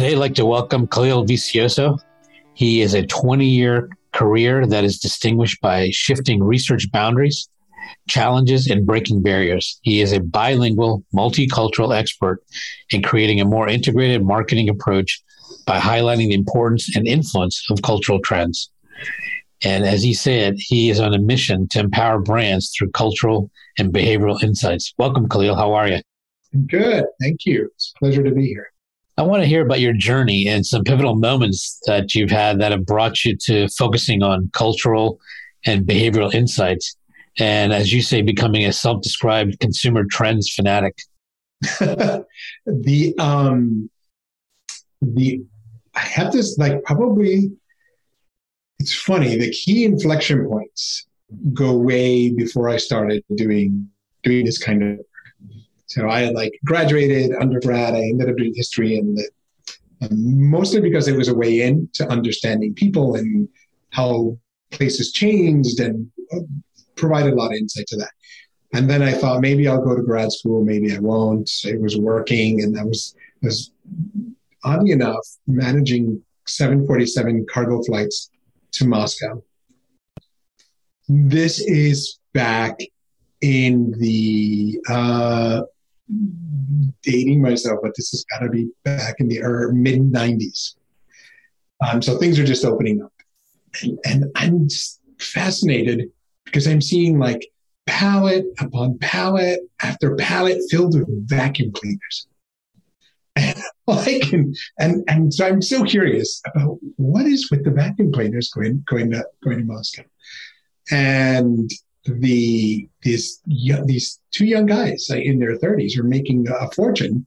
Today, I'd like to welcome Kalil Vicioso. He is a 20 year career that is distinguished by shifting research boundaries, challenges, and breaking barriers. He is a bilingual, multicultural expert in creating a more integrated marketing approach by highlighting the importance and influence of cultural trends. And as he said, he is on a mission to empower brands through cultural and behavioral insights. Welcome, Kalil. How are you? Good. Thank you. It's a pleasure to be here. I want to hear about your journey and some pivotal moments that you've had that have brought you to focusing on cultural and behavioral insights. And as you say, becoming a self described consumer trends fanatic. the, um, the, I have this like probably, it's funny, the key inflection points go way before I started doing, doing this kind of so I had like graduated undergrad. I ended up doing history and mostly because it was a way in to understanding people and how places changed and uh, provided a lot of insight to that. And then I thought maybe I'll go to grad school, maybe I won't. It was working, and I was was oddly enough managing 747 cargo flights to Moscow. This is back in the uh, dating myself, but this has got to be back in the mid 90s. Um, so things are just opening up. And, and I'm just fascinated because I'm seeing like pallet upon pallet after pallet filled with vacuum cleaners. And like and, and and so I'm so curious about what is with the vacuum cleaners going going to going to Moscow. And the these these two young guys in their 30s are making a fortune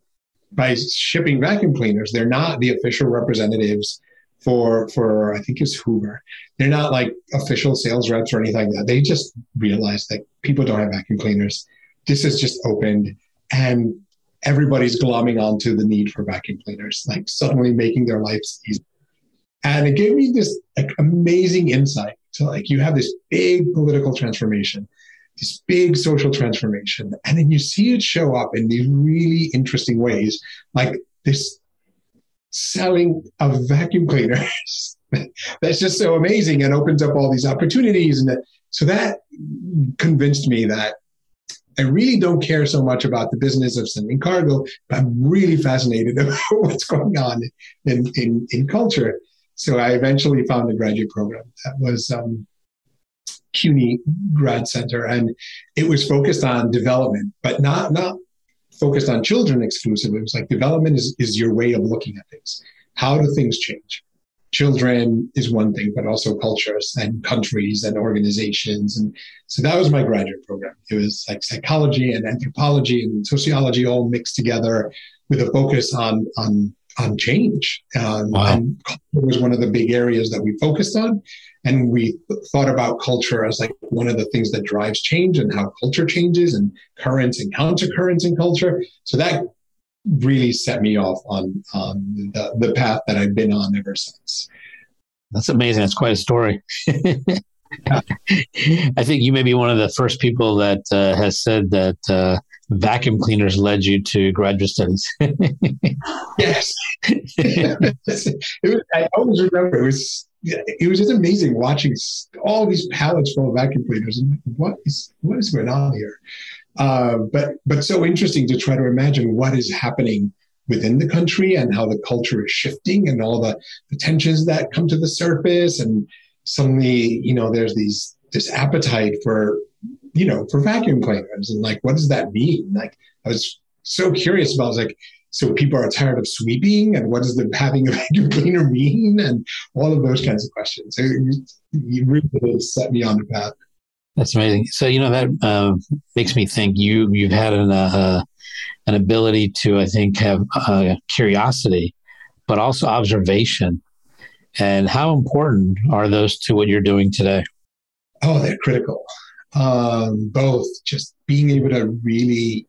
by shipping vacuum cleaners. They're not the official representatives for for I think it's Hoover. They're not like official sales reps or anything like that. They just realized that people don't have vacuum cleaners. This has just opened and everybody's glomming onto the need for vacuum cleaners, like suddenly making their lives easy. And it gave me this like, amazing insight so like you have this big political transformation, this big social transformation, and then you see it show up in these really interesting ways, like this selling of vacuum cleaners. That's just so amazing and opens up all these opportunities. And so that convinced me that I really don't care so much about the business of sending cargo, but I'm really fascinated about what's going on in, in, in culture. So I eventually found a graduate program that was um, CUNY Grad Center, and it was focused on development, but not not focused on children exclusively. It was like development is, is your way of looking at things. How do things change? Children is one thing, but also cultures and countries and organizations. And so that was my graduate program. It was like psychology and anthropology and sociology all mixed together with a focus on on on change. Um, wow. And culture was one of the big areas that we focused on. And we thought about culture as like one of the things that drives change and how culture changes and currents and countercurrents in culture. So that really set me off on, on the, the path that I've been on ever since. That's amazing. That's quite a story. I think you may be one of the first people that uh, has said that uh, vacuum cleaners led you to graduate studies. yes, was, I always remember it was it was just amazing watching all these pallets full of vacuum cleaners. And what is what is going on here? Uh, but but so interesting to try to imagine what is happening within the country and how the culture is shifting and all the, the tensions that come to the surface and suddenly you know there's these this appetite for you know, for vacuum cleaners. And like, what does that mean? Like, I was so curious about, I was like, so people are tired of sweeping and what does the having a vacuum cleaner mean? And all of those kinds of questions. So you really set me on the path. That's amazing. So, you know, that uh, makes me think you, you've had an, uh, an ability to, I think, have uh, curiosity, but also observation And how important are those to what you're doing today? Oh, they're critical. Um, both just being able to really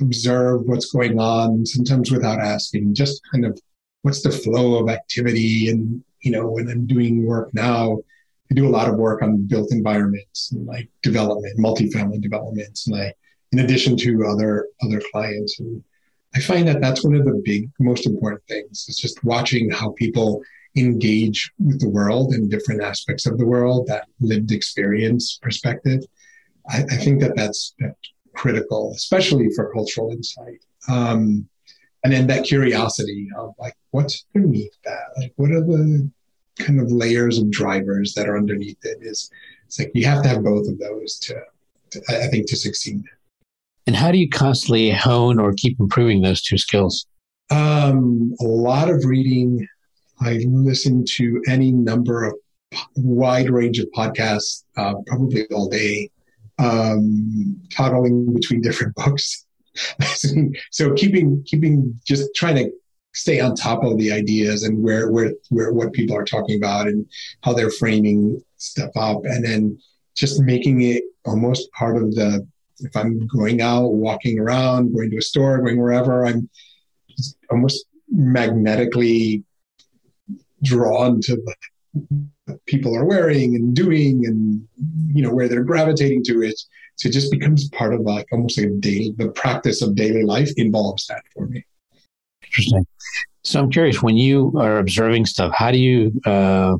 observe what's going on, sometimes without asking, just kind of what's the flow of activity. And, you know, when I'm doing work now, I do a lot of work on built environments and like development, multifamily developments, and I, in addition to other other clients. And I find that that's one of the big, most important things. It's just watching how people engage with the world and different aspects of the world, that lived experience perspective. I, I think that that's, critical, especially for cultural insight. Um, and then that curiosity of like, what's underneath that? Like, what are the kind of layers of drivers that are underneath it? Is it's like you have to have both of those to, to I think, to succeed. And how do you constantly hone or keep improving those two skills? Um, a lot of reading. I listen to any number of wide range of podcasts, uh, probably all day, um, toggling between different books. so keeping keeping just trying to stay on top of the ideas and where where where what people are talking about and how they're framing stuff up, and then just making it almost part of the if I'm going out, walking around, going to a store, going wherever, I'm almost magnetically drawn to what people are wearing and doing and you know where they're gravitating to it so it just becomes part of like almost like a daily the practice of daily life involves that for me interesting so i'm curious when you are observing stuff how do you uh,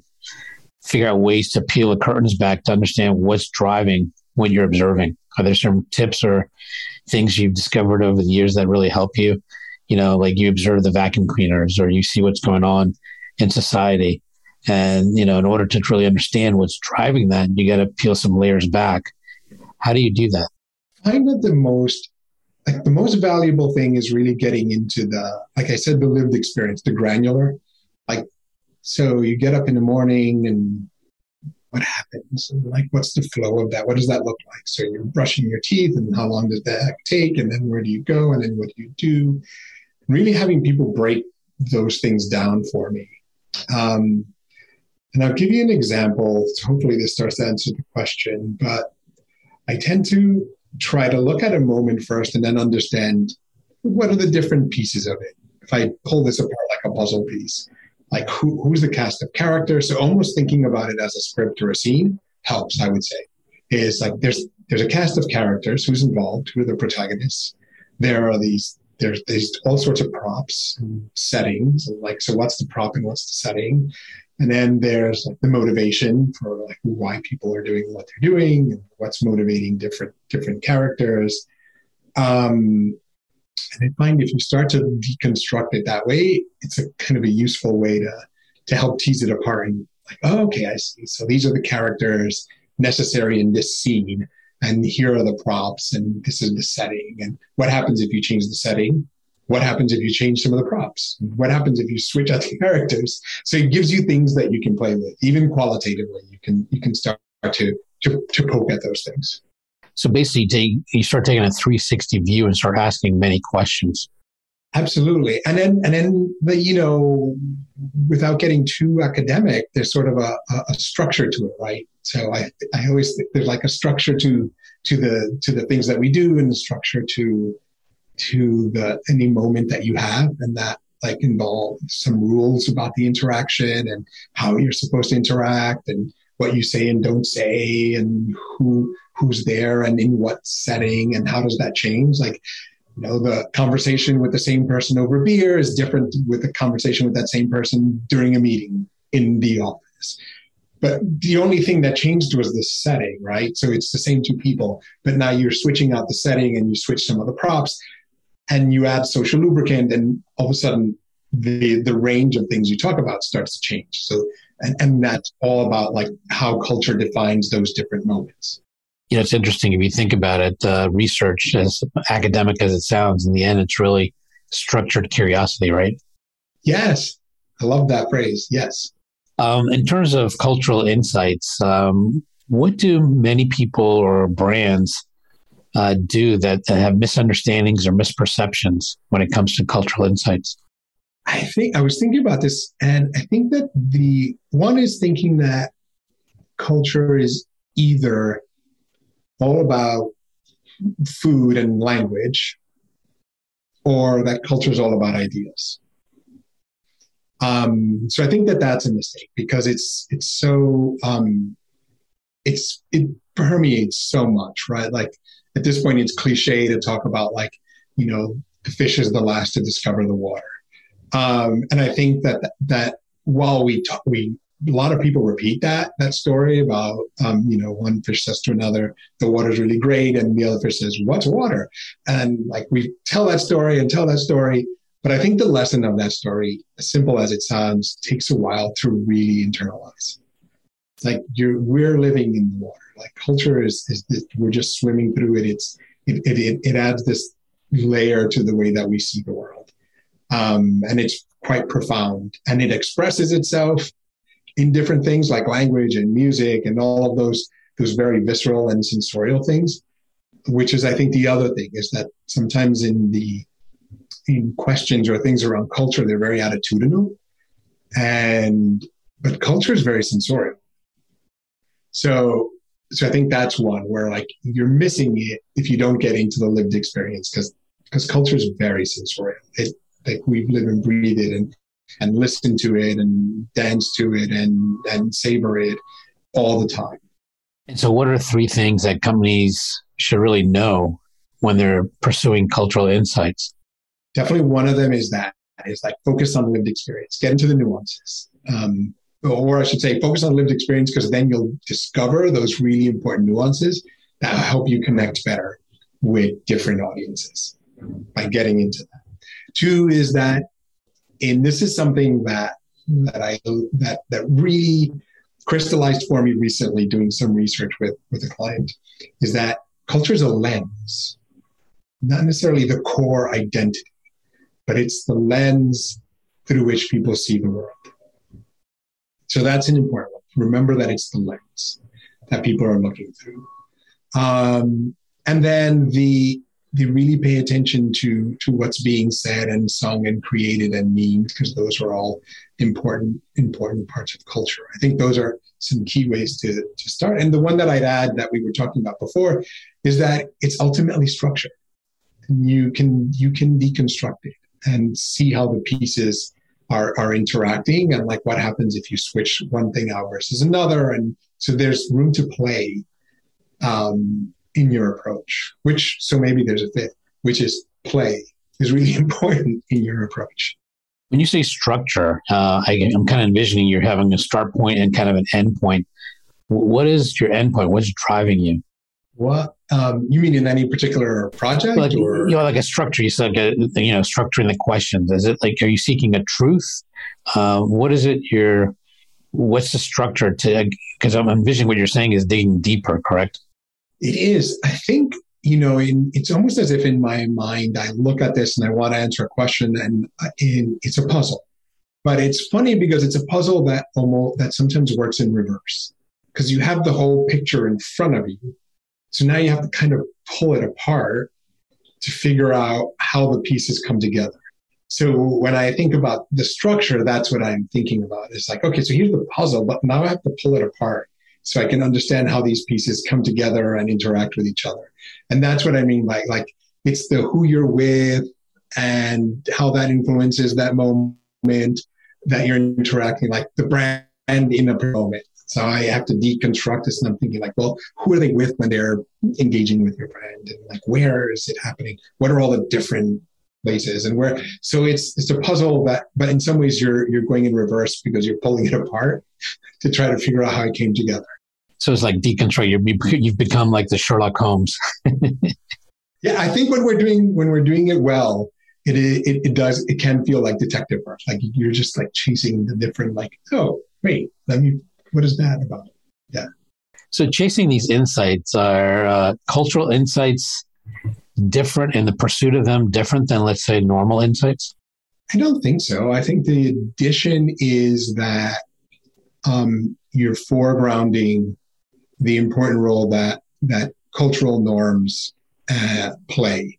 figure out ways to peel the curtains back to understand what's driving what you're observing are there some tips or things you've discovered over the years that really help you? You know, like you observe the vacuum cleaners or you see what's going on in society. And, you know, in order to really understand what's driving that, you got to peel some layers back. How do you do that? I find that the most like the most valuable thing is really getting into the like I said, the lived experience, the granular. Like so you get up in the morning and what happens? And like what's the flow of that? What does that look like? So you're brushing your teeth and how long does that take? And then where do you go? And then what do you do? Really having people break those things down for me. Um, and i'll give you an example hopefully this starts to answer the question but i tend to try to look at a moment first and then understand what are the different pieces of it if i pull this apart like a puzzle piece like who, who's the cast of characters. So almost thinking about it as a script or a scene helps, I would say. Is like there's there's a cast of characters who's involved, who are the protagonists. There are these there's these all sorts of props and settings. And like so what's the prop and what's the setting? And then there's like the motivation for like why people are doing what they're doing and what's motivating different different characters. Um, and I find if you start to deconstruct it that way, it's a kind of a useful way to to help tease it apart and like, oh, okay, I see. So these are the characters necessary in this scene, and here are the props, and this is the setting. And what happens if you change the setting? What happens if you change some of the props? What happens if you switch out the characters? So it gives you things that you can play with, even qualitatively. You can you can start to to, to poke at those things. So basically, take, you start taking a 360 view and start asking many questions. Absolutely, and then and then the, you know, without getting too academic, there's sort of a, a structure to it, right? So I I always think there's like a structure to to the to the things that we do, and the structure to to the any moment that you have, and that like involve some rules about the interaction and how you're supposed to interact and what you say and don't say and who who's there and in what setting and how does that change? Like you know the conversation with the same person over beer is different with the conversation with that same person during a meeting in the office. But the only thing that changed was the setting right? So it's the same two people but now you're switching out the setting and you switch some of the props and you add social lubricant and all of a sudden the the range of things you talk about starts to change so and, and that's all about like how culture defines those different moments you know, it's interesting if you think about it. Uh, research, as academic as it sounds, in the end, it's really structured curiosity, right? Yes, I love that phrase. Yes. Um, in terms of cultural insights, um, what do many people or brands uh, do that, that have misunderstandings or misperceptions when it comes to cultural insights? I think I was thinking about this, and I think that the one is thinking that culture is either all about food and language, or that culture is all about ideas. Um, so I think that that's a mistake because it's it's so um, it's it permeates so much, right? Like at this point, it's cliche to talk about like you know the fish is the last to discover the water, um, and I think that that while we talk, we a lot of people repeat that that story about um, you know one fish says to another the water's really great and the other fish says what's water? And like we tell that story and tell that story. But i think the lesson of that story as simple as it sounds takes a while to really internalize. It's like you're we're living in the water like culture is, is we're just swimming through it. It's it, it, it adds this layer to the way that we see the world. Um, and it's quite profound. And it expresses itself in different things like language and music and all of those those very visceral and sensorial things which is i think the other thing is that sometimes in the in questions or things around culture they're very attitudinal. And but culture is very sensorial. So so i think that's one where like you're missing it if you don't get into the lived experience because because culture is very sensorial it like we live and breathe it and and listen to it and dance to it and and savor it all the time. And so, what are three things that companies should really know when they're pursuing cultural insights? Definitely, one of them is that is like focus on the lived experience, get into the nuances. Um, or I should say, focus on lived experience because then you'll discover those really important nuances that help you connect better with different audiences by getting into that. Two is that and this is something that that I that that really crystallized for me recently doing some research with with a client is that culture is a lens, not necessarily the core identity, but it's the lens through which people see the world. So that's an important one. Remember that it's the lens that people are looking through. Um, and then the they really pay attention to to what's being said and sung and created and memed because those are all important important parts of culture. I think those are some key ways to to start. And the one that I'd add that we were talking about before is that it's ultimately structure. You can you can deconstruct it and see how the pieces are are interacting and like what happens if you switch one thing out versus another. And so there's room to play um, in your approach, which, so maybe there's a fifth, which is play is really important in your approach. When you say structure, uh, I, am kind of envisioning you're having a start point and kind of an end point. What is your end point? What's driving you? What um, you mean in any particular project, like, or you know, like a structure? You said, uh, you know, structuring the questions. Is it like are you seeking a truth? Uh, what is it? You're what's the structure to? Because I'm envisioning what you're saying is digging deeper. Correct? It is. I think, you know, in, it's almost as if in my mind, I look at this and I want to answer a question and, uh, it's a puzzle. But it's funny because it's a puzzle that almost, that sometimes works in reverse because you have the whole picture in front of you. So now you have to kind of pull it apart to figure out how the pieces come together. So when I think about the structure, that's what I'm thinking about. It's like, okay, so here's the puzzle, but now I have to pull it apart so I can understand how these pieces come together and interact with each other. And that's what I mean by like it's the who you're with and how that influences that moment that you're interacting, like the brand in a moment. So I have to deconstruct this and I'm thinking like, well, who are they with when they're engaging with your brand? And like, where is it happening? What are all the different places and where so it's it's a puzzle that but in some ways you're you're going in reverse because you're pulling it apart to try to figure out how it came together so it's like deconstruct. You've become like the Sherlock Holmes. yeah, I think when we're doing when we're doing it well, it, it it does it can feel like detective work. Like you're just like chasing the different like oh wait let me what is that about? Yeah. So chasing these insights are uh, cultural insights different in the pursuit of them different than let's say normal insights. I don't think so. I think the addition is that um, you're foregrounding the important role that that cultural norms uh, play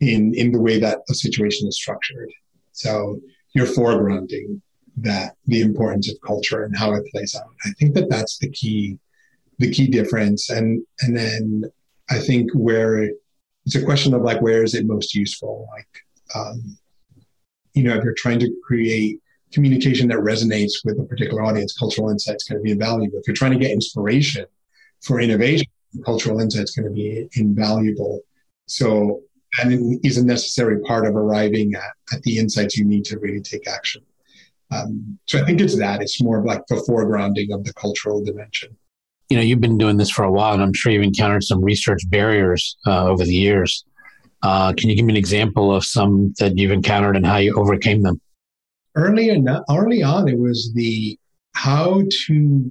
in in the way that a situation is structured. So you're foregrounding that the importance of culture and how it plays out. I think that that's the key, the key difference. And and then I think where it's a question of like where is it most useful? Like, um, you know, if you're trying to create communication that resonates with a particular audience, cultural insight is going to be invaluable. If you're trying to get inspiration for innovation, cultural insight is going to be invaluable. So and is a necessary part of arriving at, at the insights you need to really take action. Um, so I think it's that. It's more of like the foregrounding of the cultural dimension. You know, you've been doing this for a while, and I'm sure you've encountered some research barriers uh, over the years. Uh, can you give me an example of some that you've encountered and how you overcame them? Early, enough, early on, it was the how to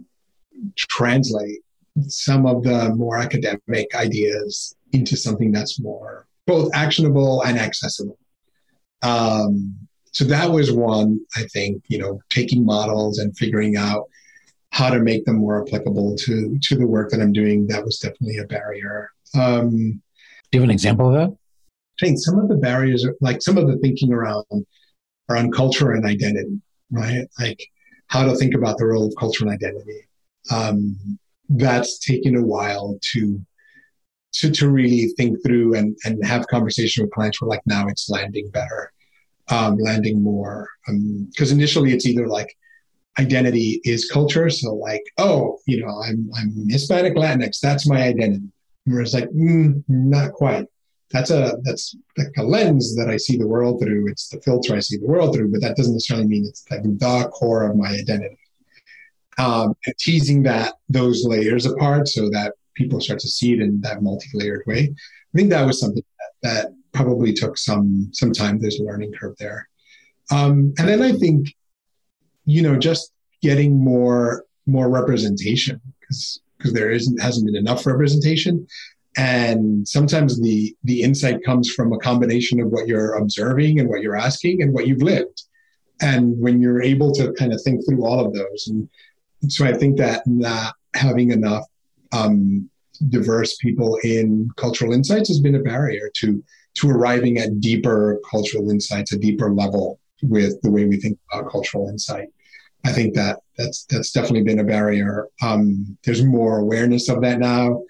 translate some of the more academic ideas into something that's more both actionable and accessible. Um, so that was one, I think, you know, taking models and figuring out how to make them more applicable to to the work that I'm doing. That was definitely a barrier. Um, Do you have an example of that? I think some of the barriers, are, like some of the thinking around around culture and identity, right? Like how to think about the role of culture and identity. Um, that's taken a while to to to really think through and and have conversation with clients. Where like now it's landing better um, landing more. Because um, initially it's either like identity is culture. So like, oh, you know, I'm I'm Hispanic Latinx. That's my identity. Whereas like, mm, not quite. That's a that's like a lens that I see the world through. It's the filter I see the world through, but that doesn't necessarily mean it's like the core of my identity. Um, teasing that those layers apart so that people start to see it in that multi-layered way. I think that was something that, that probably took some some time. There's a learning curve there, um, and then I think, you know, just getting more more representation because because there isn't hasn't been enough representation, and sometimes the the insight comes from a combination of what you're observing and what you're asking and what you've lived, and when you're able to kind of think through all of those, and so I think that not having enough um, diverse people in cultural insights has been a barrier to to arriving at deeper cultural insights, a deeper level with the way we think about cultural insight. I think that that's that's definitely been a barrier. Um, there's more awareness of that now.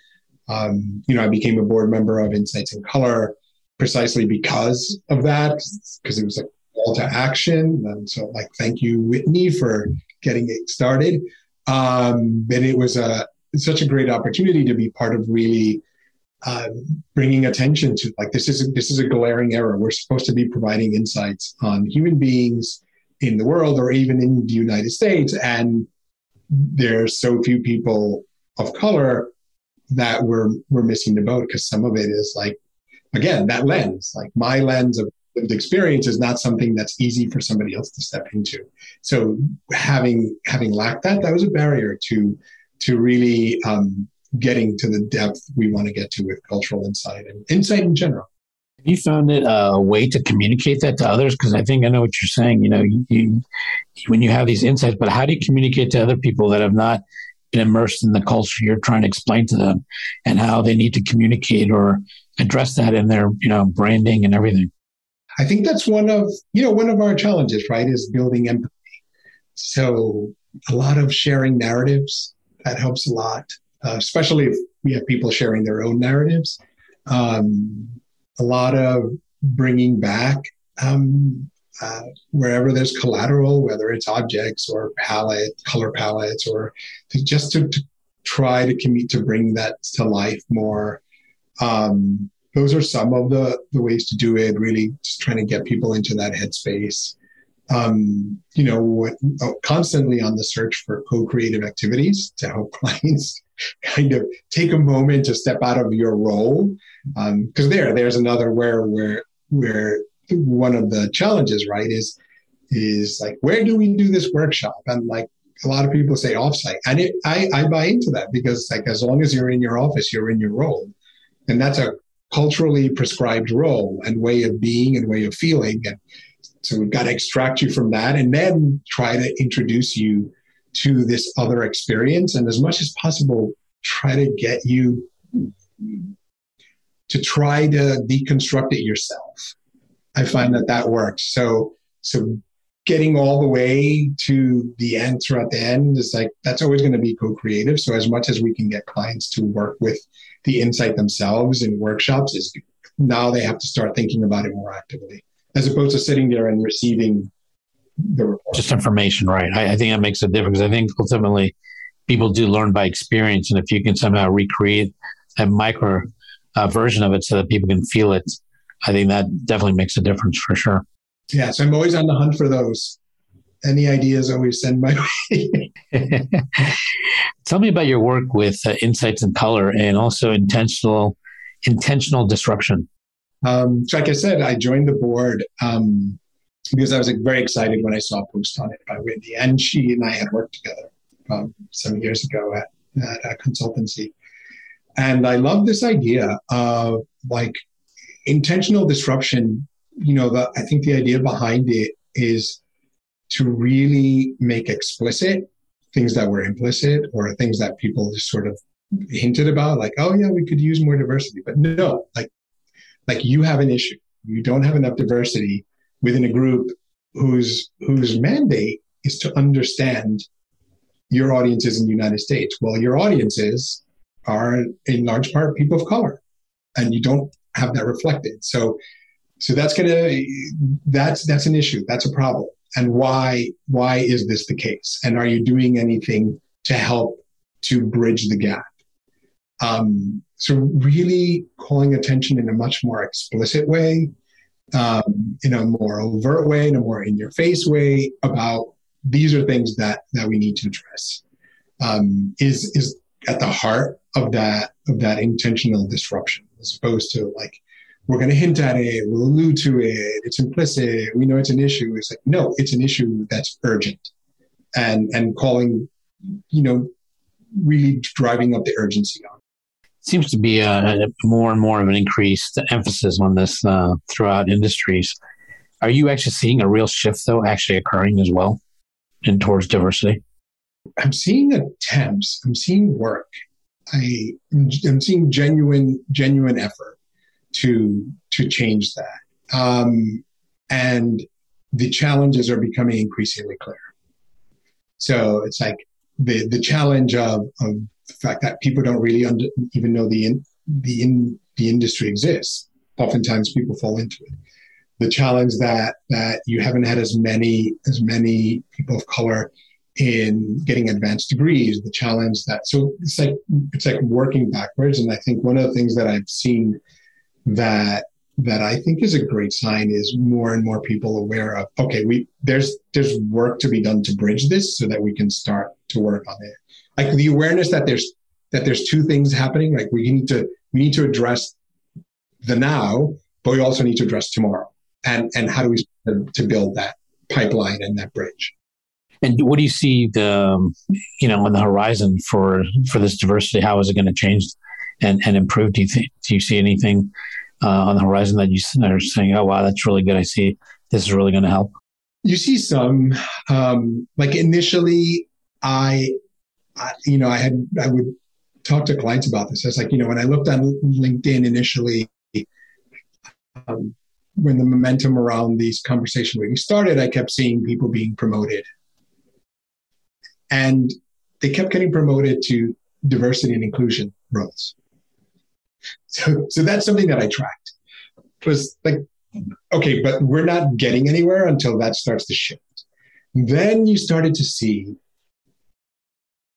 Um, you know, I became a board member of Insights in Color precisely because of that, because it was a call to action. And so, like, thank you, Whitney, for getting it started. Um, but it was a such a great opportunity to be part of really uh, bringing attention to like this is a, this is a glaring error. We're supposed to be providing insights on human beings in the world or even in the United States, and there's so few people of color that we're we're missing the boat because some of it is like again that lens, like my lens of lived experience is not something that's easy for somebody else to step into. So having having lacked that, that was a barrier to to really um, getting to the depth we want to get to with cultural insight and insight in general. Have you found it uh, a way to communicate that to others? Because I think I know what you're saying. You know, you, you, when you have these insights, but how do you communicate to other people that have not been immersed in the culture you're trying to explain to them, and how they need to communicate or address that in their you know branding and everything? I think that's one of you know one of our challenges, right? Is building empathy. So a lot of sharing narratives that helps a lot uh, especially if we have people sharing their own narratives. Um, a lot of bringing back um, uh, wherever there's collateral, whether it's objects or palette, color palettes, or to, just to, to, try to commute to bring that to life more. Um, those are some of the, the ways to do it, really just trying to get people into that headspace um, you know, uh, constantly on the search for co-creative activities to help clients kind of take a moment to step out of your role. Because um, there, there's another where where where one of the challenges, right, is is like where do we do this workshop? And like a lot of people say offsite, and it, I I buy into that because like as long as you're in your office, you're in your role, and that's a culturally prescribed role and way of being and way of feeling and so we've got to extract you from that and then try to introduce you to this other experience. And as much as possible, try to get you to try to deconstruct it yourself. I find that that works. So, so getting all the way to the answer at the end is like that's always going to be co-creative so as much as we can get clients to work with the insight themselves in workshops is now they have to start thinking about it more actively as opposed to sitting there and receiving the report. just information right I, I think that makes a difference i think ultimately people do learn by experience and if you can somehow recreate a micro uh, version of it so that people can feel it i think that definitely makes a difference for sure yeah, so I'm always on the hunt for those. Any ideas, always send my way. Tell me about your work with uh, Insights in Color and also intentional intentional disruption. Um, so, like I said, I joined the board um, because I was very excited when I saw a post on it by Whitney, and she and I had worked together um, some years ago at, at a consultancy, and I love this idea of like intentional disruption. You know, the, I think the idea behind it is to really make explicit things that were implicit or things that people just sort of hinted about, like, oh yeah, we could use more diversity. But no, like, like you have an issue. You don't have enough diversity within a group whose whose mandate is to understand your audiences in the United States. Well, your audiences are in large part people of color, and you don't have that reflected. So so that's gonna that's that's an issue. That's a problem. And why why is this the case? And are you doing anything to help to bridge the gap? Um, so really calling attention in a much more explicit way, um, in a more overt way, in a more in-your-face way about these are things that that we need to address. Um, is is at the heart of that of that intentional disruption, as opposed to like we're going to hint at it, we'll allude to it, it's implicit, we know it's an issue. It's like, no, it's an issue that's urgent. And and calling, you know, really driving up the urgency on. Seems to be a, a more and more of an increased emphasis on this uh, throughout industries. Are you actually seeing a real shift, though, actually occurring as well, in towards diversity? I'm seeing attempts. I'm seeing work. I, I'm seeing genuine, genuine effort to to change that. Um, and the challenges are becoming increasingly clear. So it's like the the challenge of, of fact that people don't really under, even know the in, the in the industry exists. Oftentimes, people fall into it. The challenge that that you haven't had as many as many people of color in getting advanced degrees. The challenge that so it's like it's like working backwards. And I think one of the things that I've seen that that I think is a great sign is more and more people aware of okay we there's there's work to be done to bridge this so that we can start to work on it like the awareness that there's that there's two things happening like we need to we need to address the now but we also need to address tomorrow and and how do we to build that pipeline and that bridge and what do you see the you know on the horizon for for this diversity how is it going to change and and improve do you think do you see anything uh, on the horizon that you are saying, "Oh wow, that's really good. I see this is really going to help." You see some um, like initially, I, I, you know, I had I would talk to clients about this. I was like, you know, when I looked on LinkedIn initially, um, when the momentum around these conversation meetings started, I kept seeing people being promoted, and they kept getting promoted to diversity and inclusion roles. So, so that's something that I tracked. It was like, okay, but we're not getting anywhere until that starts to shift. Then you started to see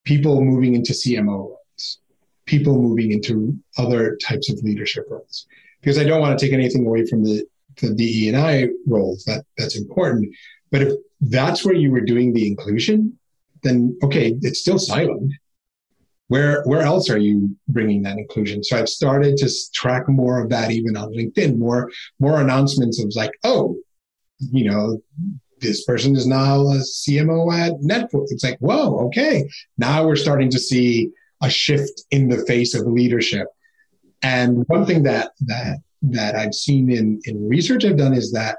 people moving into CMO roles, people moving into other types of leadership roles. Because I don't want to take anything away from the, the DE and I roles. That that's important. But if that's where you were doing the inclusion, then okay, it's still silent where where else are you bringing that inclusion so i've started to track more of that even on linkedin more more announcements of like oh you know this person is now a cmo at netflix it's like whoa okay now we're starting to see a shift in the face of leadership and one thing that that that i've seen in in research i've done is that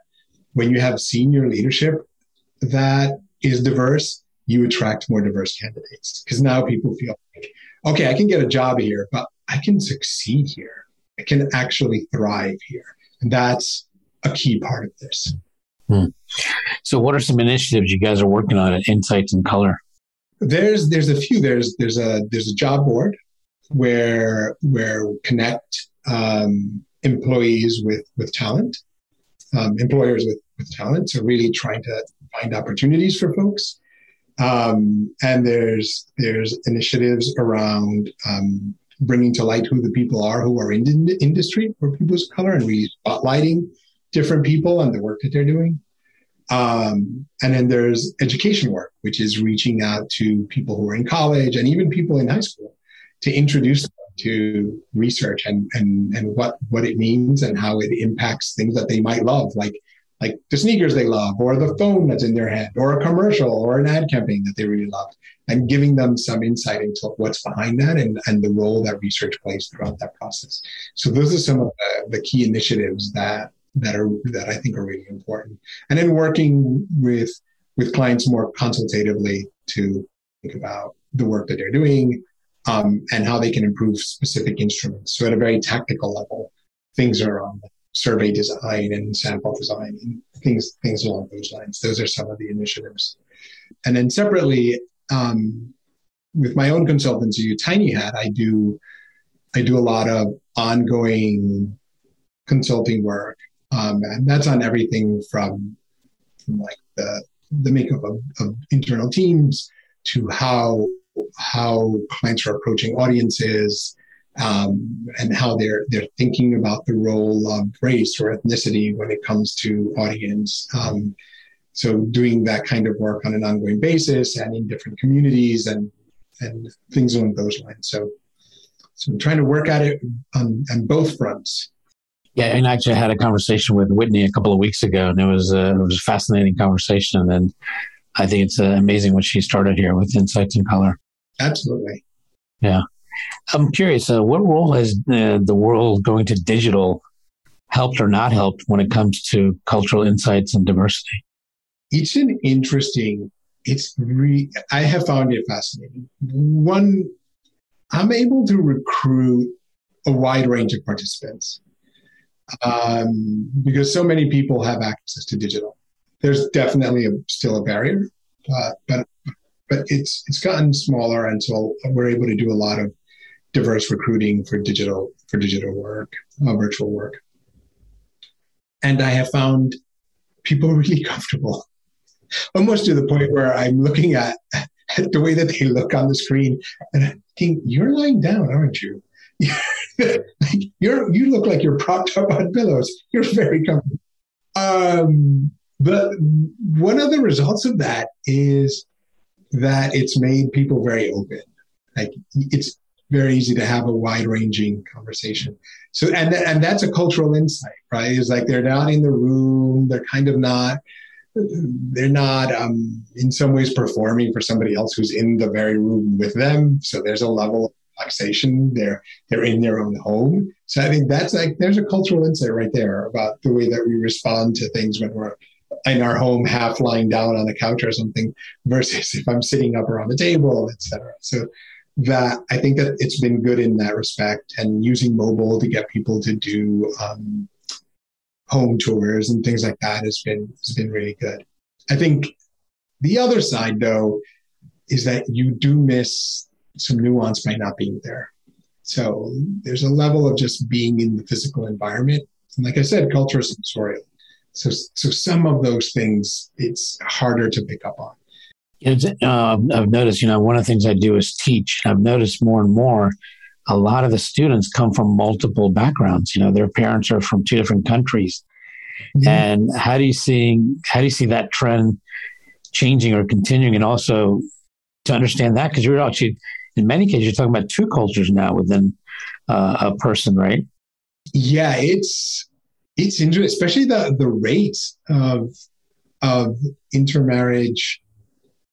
when you have senior leadership that is diverse you attract more diverse candidates because now people feel like, okay, I can get a job here, but I can succeed here. I can actually thrive here. And that's a key part of this. Hmm. So, what are some initiatives you guys are working on at Insights in Color? There's there's a few. There's there's a there's a job board where where connect um, employees with with talent, um, employers with with talent. So really trying to find opportunities for folks. Um, and there's there's initiatives around um, bringing to light who the people are who are in the industry for people of color, and really spotlighting different people and the work that they're doing. Um, and then there's education work, which is reaching out to people who are in college and even people in high school to introduce them to research and, and, and what, what it means and how it impacts things that they might love, like like the sneakers they love, or the phone that's in their hand, or a commercial, or an ad campaign that they really love, and giving them some insight into what's behind that and, and the role that research plays throughout that process. So those are some of the, the key initiatives that that are that I think are really important. And then working with with clients more consultatively to think about the work that they're doing um, and how they can improve specific instruments. So at a very tactical level, things are on survey design and sample design and things things along those lines. Those are some of the initiatives. And then separately, um, with my own consultancy, Tiny Hat, I do I do a lot of ongoing consulting work, um, and that's on everything from, from like the the makeup of, of internal teams to how how clients are approaching audiences um, and how they're they're thinking about the role of race or ethnicity when it comes to audience. Um, so doing that kind of work on an ongoing basis and in different communities and and things along those lines. So so I'm trying to work at it on, on both fronts. Yeah, and I actually had a conversation with Whitney a couple of weeks ago, and it was a, it was a fascinating conversation. And I think it's uh, amazing what she started here with Insights in Color. Absolutely. Yeah. I'm curious, uh, what role has uh, the world going to digital helped or not helped when it comes to cultural insights and diversity? It's an interesting, it's re, I have found it fascinating. One, I'm able to recruit a wide range of participants um, because so many people have access to digital. There's definitely a, still a barrier, uh, but but it's it's gotten smaller, and so we're able to do a lot of diverse recruiting for digital for digital work, uh, virtual work. And I have found people really comfortable, almost to the point where I'm looking at, at the way that they look on the screen, and I think "You're lying down, aren't you? you're you look like you're propped up on pillows. You're very comfortable." Um, but one of the results of that is that it's made people very open. Like it's very easy to have a wide ranging conversation. So, and, th- and that's a cultural insight, right? It's like they're not in the room. They're kind of not, they're not um, in some ways performing for somebody else who's in the very room with them. So there's a level relaxation. They're, they're in their own home. So I think that's like, there's a cultural insight right there about the way that we respond to things when we're in our home, half lying down on the couch or something versus if I'm sitting up around the table, etc. So that I think that it's been good in that respect and using mobile to get people to do um, home tours and things like that has been has been really good. I think the other side though is that you do miss some nuance by not being there. So there's a level of just being in the physical environment. And like I said, culture is sensorial. So so some of those things it's harder to pick up on. Uh, I've noticed, you know, one of the things I do is teach. I've noticed more and more a lot of the students come from multiple backgrounds. You know, their parents are from two different countries. Mm-hmm. And how do you see how do you see that trend changing or continuing? And also to understand that, because you're actually in many cases you're talking about two cultures now within uh, a person, right? Yeah, it's it's interesting, especially the the rate of of intermarriage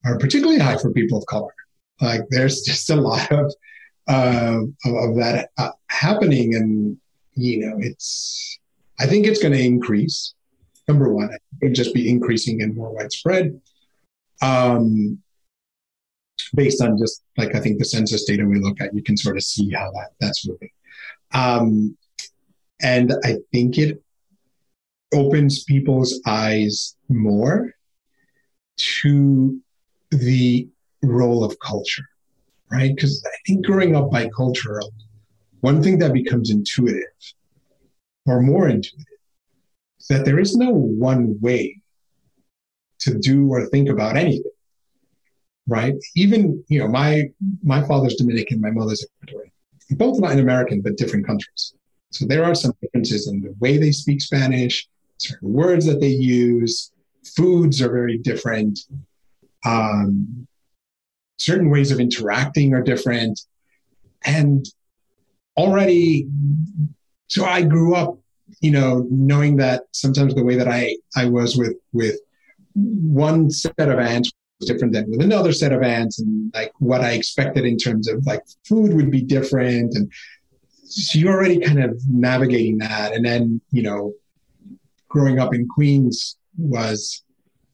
are particularly high for people of color. Like there's just a lot of uh, of, of, that uh, happening, and you know, it's. I think it's going to increase. Number one, it just be increasing and more widespread, um, based on just like I think the census data we look at. You can sort of see how that that's moving, um, and I think it opens people's eyes more to the role of culture, right? Because I think growing up bicultural, one thing that becomes intuitive or more intuitive is that there is no one way to do or think about anything right? Even you know my my father's dominican my mother's ecuadorian. Both latin american but different countries. So there are some differences in the way they speak spanish certain words that they use foods are very different um, certain ways of interacting are different. And already so i grew up you know knowing that sometimes the way that i i was with with one set of aunts different than with another set of aunts and like what i expected in terms of like food would be different and so you're already kind of navigating that and then you know growing up in queens was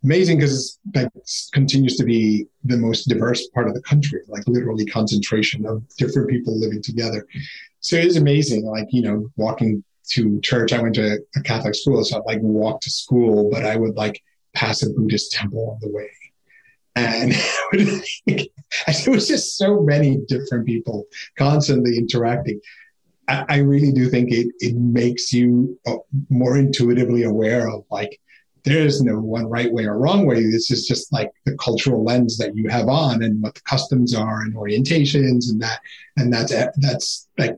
amazing because that continues to be the most diverse part of the country, like literally concentration of different people living together. So it is amazing, like, you know, walking to church. I went to a Catholic school, so I'd like walk to school, but I would like pass a Buddhist temple on the way. And it was just so many different people constantly interacting. I, I really do think it, it makes you uh, more intuitively aware of like, there is no one right way or wrong way. This is just like the cultural lens that you have on and what the customs are and orientations and that, and that's, that's like,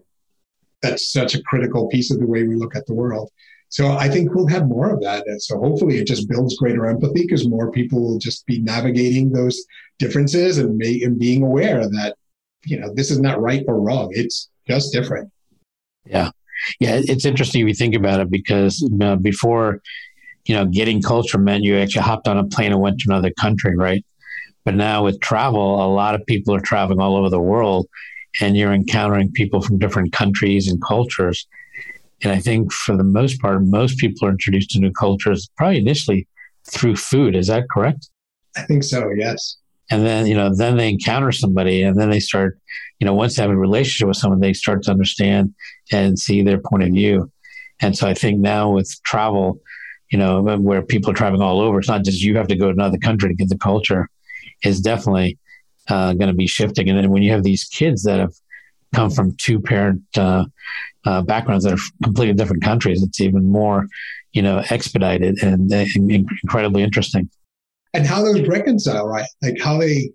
that's such a critical piece of the way we look at the world. So I think we'll have more of that. And so hopefully it just builds greater empathy because more people will just be navigating those differences and, may, and being aware that, you know, this is not right or wrong. It's just different. Yeah. Yeah. It's interesting if you think about it because you know, before you know, getting culture meant you actually hopped on a plane and went to another country, right? But now with travel, a lot of people are traveling all over the world and you're encountering people from different countries and cultures. And I think for the most part, most people are introduced to new cultures probably initially through food. Is that correct? I think so, yes. And then, you know, then they encounter somebody and then they start, you know, once they have a relationship with someone, they start to understand and see their point of view. And so I think now with travel, you know, where people are traveling all over. It's not just you have to go to another country to get the culture. Is definitely uh, going to be shifting. And then when you have these kids that have come from two parent uh, uh, backgrounds that are completely different countries, it's even more, you know, expedited and, and incredibly interesting. And how those reconcile, right? Like how they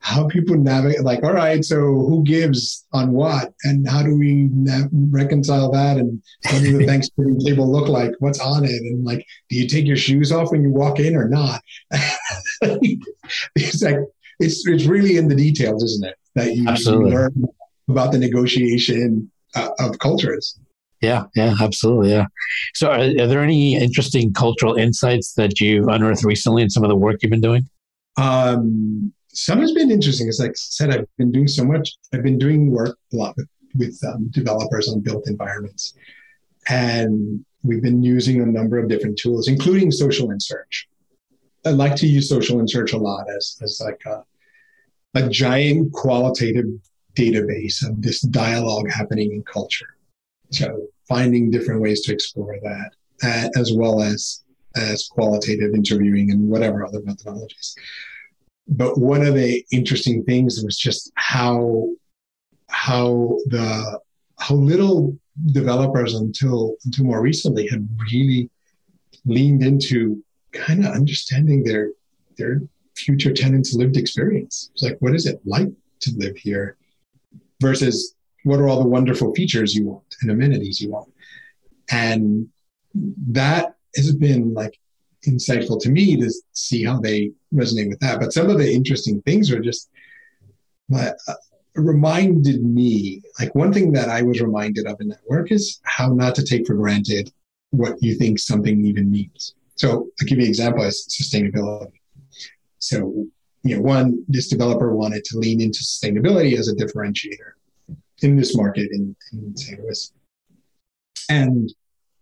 how people navigate like all right so who gives on what? And how do we na- reconcile that? And what does the thanksgiving table look like? What's on it? And like do you take your shoes off when you walk in or not? It's like it's it's really in the details isn't it? That you, you learn about the negotiation uh, of cultures yeah, yeah, absolutely. Yeah. So, are, are, there any interesting cultural insights that you've unearthed recently in some of the work you've been doing? Um, some has been interesting. As I said, I've been doing so much. I've been doing work a lot with, with um, developers on built environments, and we've been using a number of different tools, including social and search. I like to use social and search a lot as as like a, a giant qualitative database of this dialogue happening in culture. So finding different ways to explore that, uh, as well as as qualitative interviewing and whatever other methodologies. But one of the interesting things was just how how the how little developers until until more recently had really leaned into kind of understanding their their future tenants' lived experience. It's like, what is it like to live here? Versus what are all the wonderful features you want and amenities you want? And that has been like insightful to me to see how they resonate with that. But some of the interesting things are just uh, reminded me like one thing that I was reminded of in that work is how not to take for granted what you think something even means. So I'll give you an example as sustainability. So, you know, one, this developer wanted to lean into sustainability as a differentiator in this market in, in St. Louis. And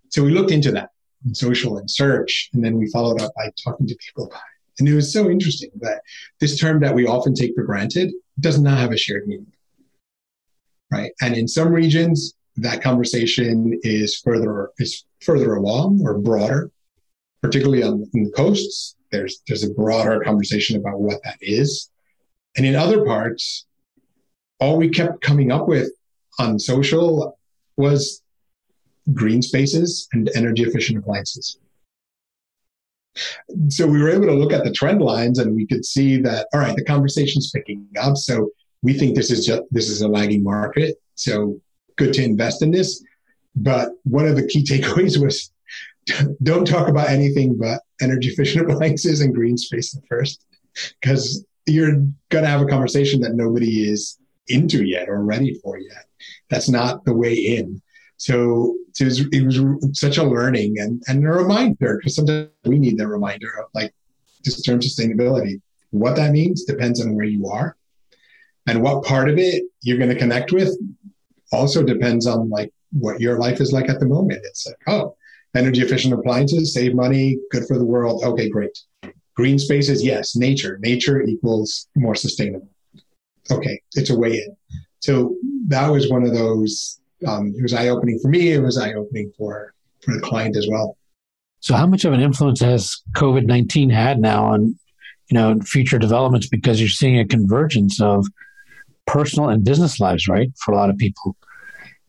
so we looked into that in social and search. And then we followed up by talking to people about it. And it was so interesting that this term that we often take for granted does not have a shared meaning. Right. And in some regions, that conversation is further is further along or broader particularly on, on the coasts. There's there's a broader conversation about what that is, and in other parts, all we kept coming up with on social was green spaces and energy efficient appliances. So we were able to look at the trend lines and we could see that all right, the conversation's picking up. So we think this is just this is a lagging market. So good to invest in this. But one of the key takeaways was don't talk about anything but energy efficient appliances and green space at first, because you're going to have a conversation that nobody is into yet or ready for yet. That's not the way in. So it was, it was such a learning and, and a reminder because sometimes we need that reminder of like just term sustainability. What that means depends on where you are and what part of it you're going to connect with also depends on like what your life is like at the moment. It's like, oh, energy efficient appliances, save money, good for the world. Okay, great. Green spaces, yes. Nature, nature equals more sustainable. Okay, it's a way in. So that was one of those. Um, it was eye opening for me. It was eye opening for for the client as well. So, how much of an influence has COVID nineteen had now on you know future developments? Because you're seeing a convergence of personal and business lives, right, for a lot of people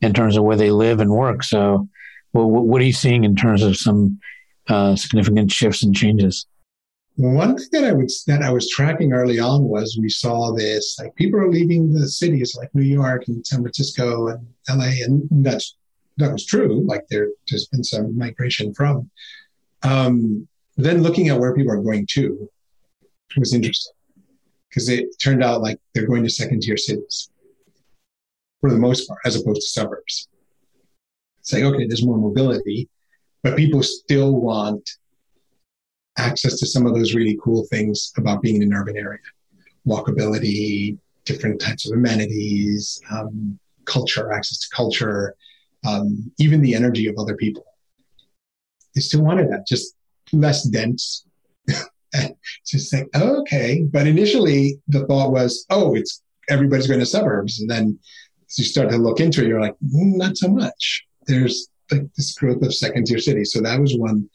in terms of where they live and work. So, what are you seeing in terms of some uh, significant shifts and changes? One thing that I would that I was tracking early on was we saw this like people are leaving the cities like New York and San Francisco and LA, and that's that was true. Like there, has been some migration from. Um, then looking at where people are going to was interesting because it turned out like they're going to second tier cities for the most part, as opposed to suburbs. Say, okay, there's more mobility, but people still want access to some of those really cool things about being in an urban area walkability, different types of amenities, um, culture, access to culture, um, even the energy of other people. They still wanted that, just less dense. just oh, okay. But initially, the thought was, oh, it's everybody's going to suburbs. And then as you start to look into it, you're like, mm, not so much. There's like this growth of second tier cities. So that was one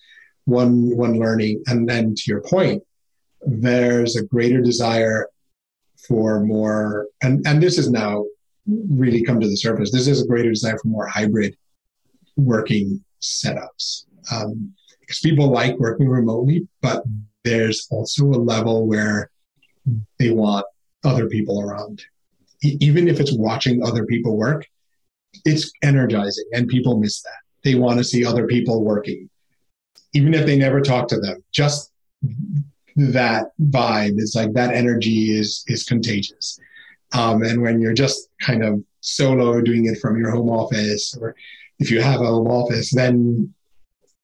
one one learning. And then to your point, there's a greater desire for more and, and this has now really come to the surface. This is a greater desire for more hybrid working setups. Um, because people like working remotely, but there's also a level where they want other people around. E- even if it's watching other people work, it's energizing and people miss that. They want to see other people working even if they never talk to them. Just that vibe is like that energy is is contagious. Um, and when you're just kind of solo doing it from your home office, or if you have a home office, then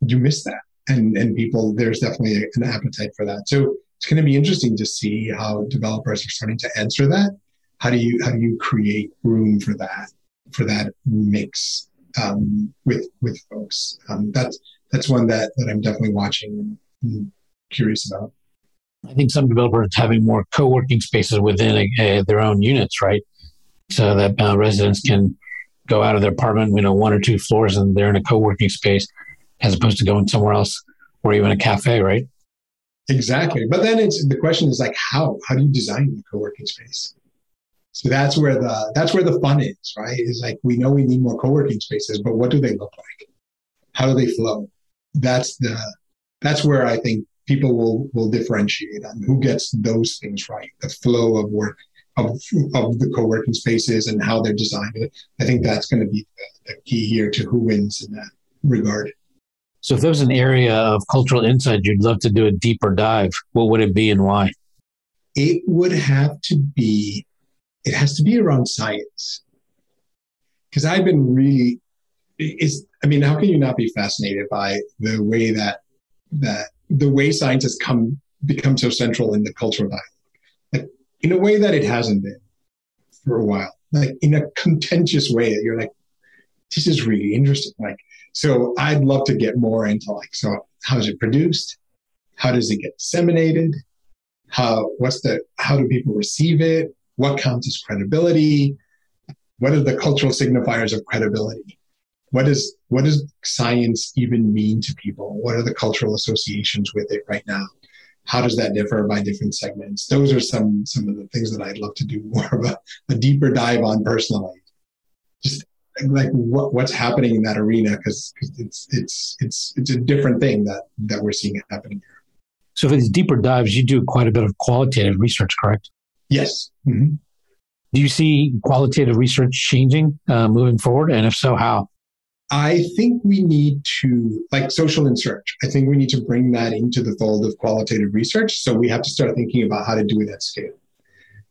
you miss that. And and people, there's definitely an appetite for that. So it's going to be interesting to see how developers are starting to answer that. How do you how do you create room for that for that mix um, with with folks? Um, that's that's one that, that I'm definitely watching and curious about. I think some developers having more co-working spaces within a, a, their own units, right? So that uh, residents can go out of their apartment, you know, one or two floors, and they're in a co-working space, as opposed to going somewhere else or even a cafe, right? Exactly. But then it's the question is like how? How do you design the co-working space? So that's where the that's where the fun is, right? Is like we know we need more co-working spaces, but what do they look like? How do they flow? that's the that's where I think people will will differentiate on who gets those things right. The flow of work of of the co-working spaces and how they're designed. I think that's going to be the, the key here to who wins in that regard. So, if there was an area of cultural insight you'd love to do a deeper dive, what would it be and why? It would have to be, it has to be around science. Because I've been really is I mean, how can you not be fascinated by the way that that the way science has come become so central in the cultural dialogue, like in a way that it hasn't been for a while, like in a contentious way that you're like, this is really interesting. Like, so I'd love to get more into like, so how is it produced? How does it get disseminated? How what's the how do people receive it? What counts as credibility? What are the cultural signifiers of credibility? what does what does science even mean to people? What are the cultural associations with it right now? How does that differ by different segments? Those are some some of the things that I'd love to do more of a, a deeper dive on personally. Just like what, what's happening in that arena because it's it's it's it's a different thing that that we're seeing happening here. So for these deeper dives, you do quite a bit of qualitative research, correct? Yes. Mm-hmm. Do you see qualitative research changing uh, moving forward, and if so, how? I think we need to, like social in search, I think we need to bring that into the fold of qualitative research. So we have to start thinking about how to do it at scale.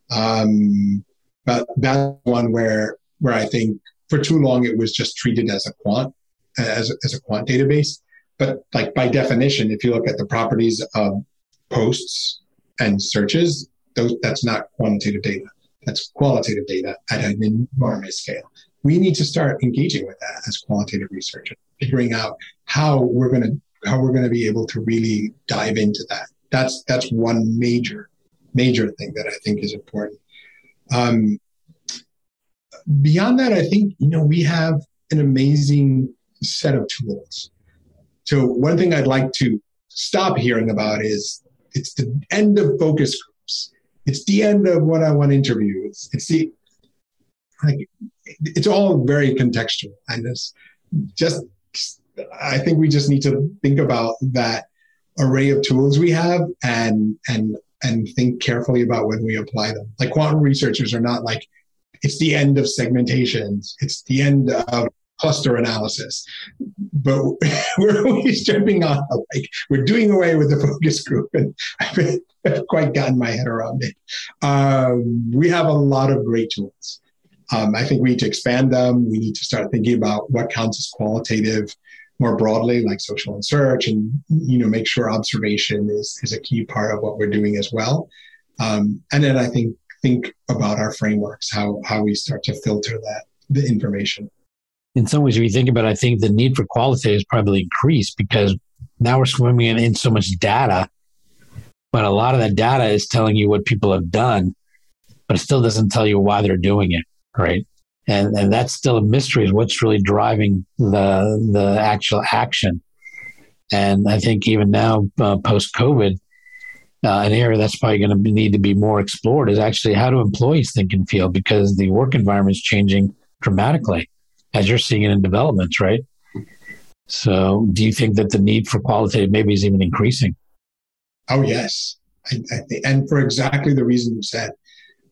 Um, but that's one where where I think for too long it was just treated as a quant, as, as a quant database. But like by definition, if you look at the properties of posts and searches, those that's not quantitative data. That's qualitative data at an enormous scale we need to start engaging with that as qualitative researchers, figuring out how we're going to how we're going to be able to really dive into that. That's that's one major major thing that I think is important. Um, beyond that, I think you know we have an amazing set of tools. So one thing I'd like to stop hearing about is it's the end of focus. It's the end of what I want to interview. It's, it's the like it's all very contextual. And it's just i think we just need to think about that array of tools we have and and and think carefully about when we apply them. Like quantum researchers are not like it's the end of segmentations. It's the end of cluster analysis but we're always jumping on like we're doing away with the focus group and i've quite gotten my head around it um, we have a lot of great tools um, I think we need to expand them. We need to start thinking about what counts as qualitative more broadly, like social and search, and you know, make sure observation is is a key part of what we're doing as well. Um, and then I think think about our frameworks, how how we start to filter that the information. In some ways, if you think about it, I think the need for qualitative is probably increased because now we're swimming in, in so much data, but a lot of that data is telling you what people have done, but it still doesn't tell you why they're doing it right? And and that's still a mystery is what's really driving the the actual action. And I think even now, uh, post COVID, uh, an area that's probably going to need to be more explored is actually how do employees think and feel because the work environment is changing dramatically, as you're seeing it in developments, right? So, do you think that the need for qualitative maybe is even increasing? Oh yes, I, I and for exactly the reason you said.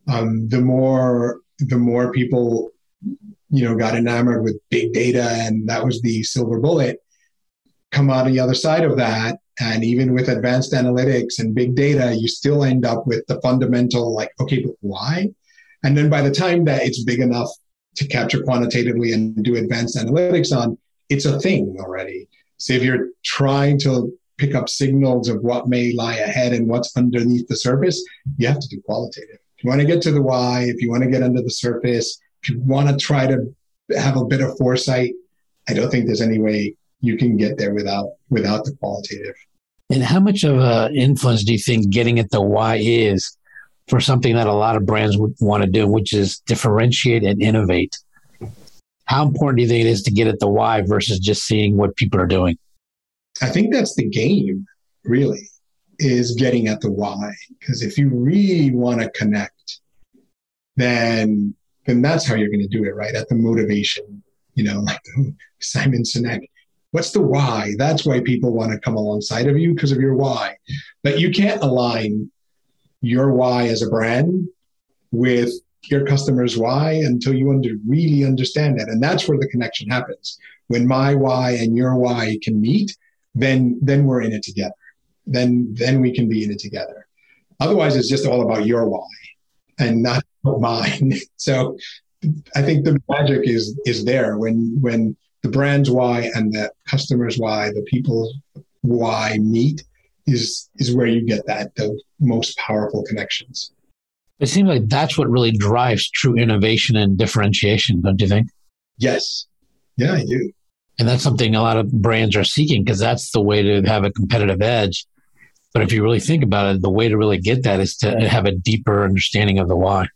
Um, the more the more people, you know, got enamored with big data and that was the silver bullet, come out on the other side of that. And even with advanced analytics and big data, you still end up with the fundamental, like, okay, but why? And then by the time that it's big enough to capture quantitatively and do advanced analytics on, it's a thing already. So if you're trying to pick up signals of what may lie ahead and what's underneath the surface, you have to do qualitative you want to get to the why, if you want to get under the surface, if you want to try to have a bit of foresight, I don't think there's any way you can get there without without the qualitative. And how much of an influence do you think getting at the why is for something that a lot of brands would want to do, which is differentiate and innovate? How important do you think it is to get at the why versus just seeing what people are doing? I think that's the game, really is getting at the why. Because if you really want to connect, then then that's how you're going to do it, right? At the motivation, you know, like Simon Sinek. What's the why? That's why people want to come alongside of you because of your why. But you can't align your why as a brand with your customer's why until you under, really understand that. And that's where the connection happens. When my why and your why can meet, then then we're in it together then then we can be in it together. Otherwise, it's just all about your why and not mine. So I think the magic is is there when when the brand's why and the customer's why, the people's why meet is is where you get that the most powerful connections. It seems like that's what really drives true innovation and differentiation, don't you think? Yes. Yeah, I do. And that's something a lot of brands are seeking because that's the way to have a competitive edge but if you really think about it, the way to really get that is to have a deeper understanding of the why.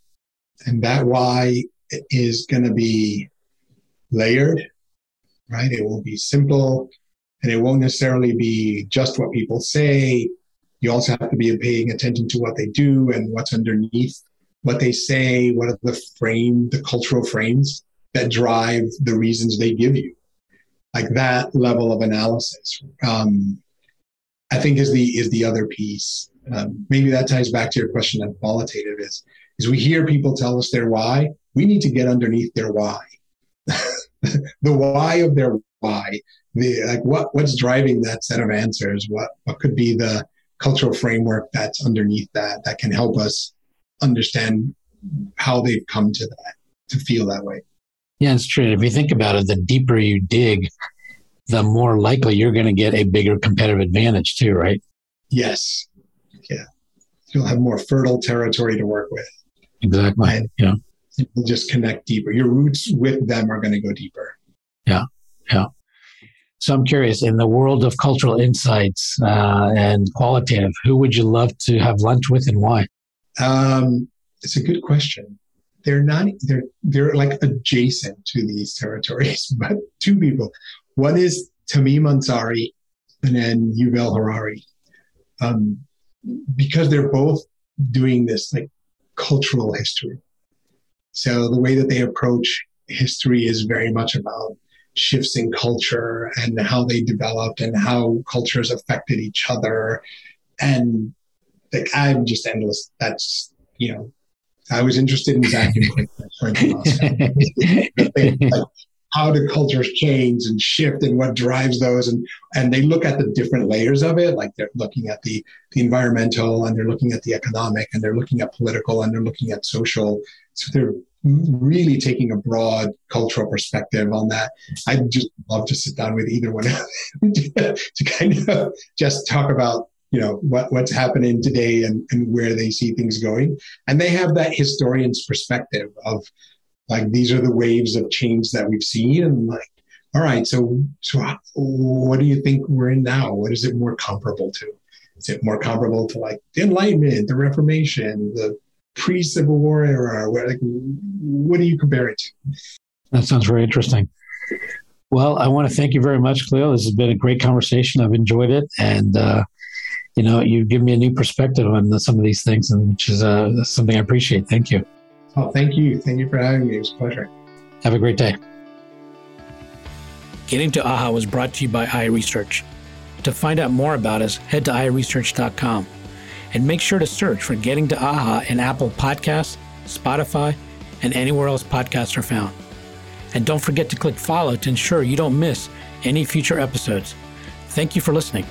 And that why is going to be layered right? It will be simple and it won't necessarily be just what people say. You also have to be paying attention to what they do and what's underneath what they say, what are the frame, the cultural frames that drive the reasons they give you. Like that level of analysis, um, I think is the is the other piece. Um, maybe that ties back to your question of qualitative is is we hear people tell us their why. We need to get underneath their why, the why of their why. The like what what's driving that set of answers. What what could be the cultural framework that's underneath that that can help us understand how they've come to that to feel that way. Yeah, it's true. If you think about it, the deeper you dig, the more likely you're going to get a bigger competitive advantage too, right? Yes. Yeah. You'll have more fertile territory to work with. Exactly. And yeah. You'll just connect deeper. Your roots with them are going to go deeper. Yeah. Yeah. So I'm curious, in the world of cultural insights uh, and qualitative, who would you love to have lunch with and why? Um, it's a good question they're not they're they're like adjacent to these territories, but two people. One is Tamim Ansari and then Yuval Harari. Um, because they're both doing this like cultural history. So the way that they approach history is very much about shifts in culture and how they developed and how cultures affected each other. And like I'm just endless. That's you know I was interested in vacuum like how do cultures change and shift and what drives those? And and they look at the different layers of it. Like they're looking at the the environmental and they're looking at the economic and they're looking at political and they're looking at social. So they're really taking a broad cultural perspective on that. I'd just love to sit down with either one of them to kind of just talk about you know what what's happening today and, and where they see things going. And they have that historian's perspective of like these are the waves of change that we've seen and like all right so so what do you think we're in now? What is it more comparable to? Is it more comparable to like the enlightenment the reformation the pre-civil war era where, like what do you compare it to that sounds very interesting well i want to thank you very much Kalil this has been a great conversation i've enjoyed it and uh, you know, you give me a new perspective on some of these things, and which is uh, something I appreciate. Thank you. Oh, thank you. Thank you for having me. It was a pleasure. Have a great day. Getting to AHA was brought to you by iResearch. To find out more about us, head to iResearch.com and make sure to search for Getting to AHA in Apple Podcasts, Spotify, and anywhere else podcasts are found. And don't forget to click follow to ensure you don't miss any future episodes. Thank you for listening.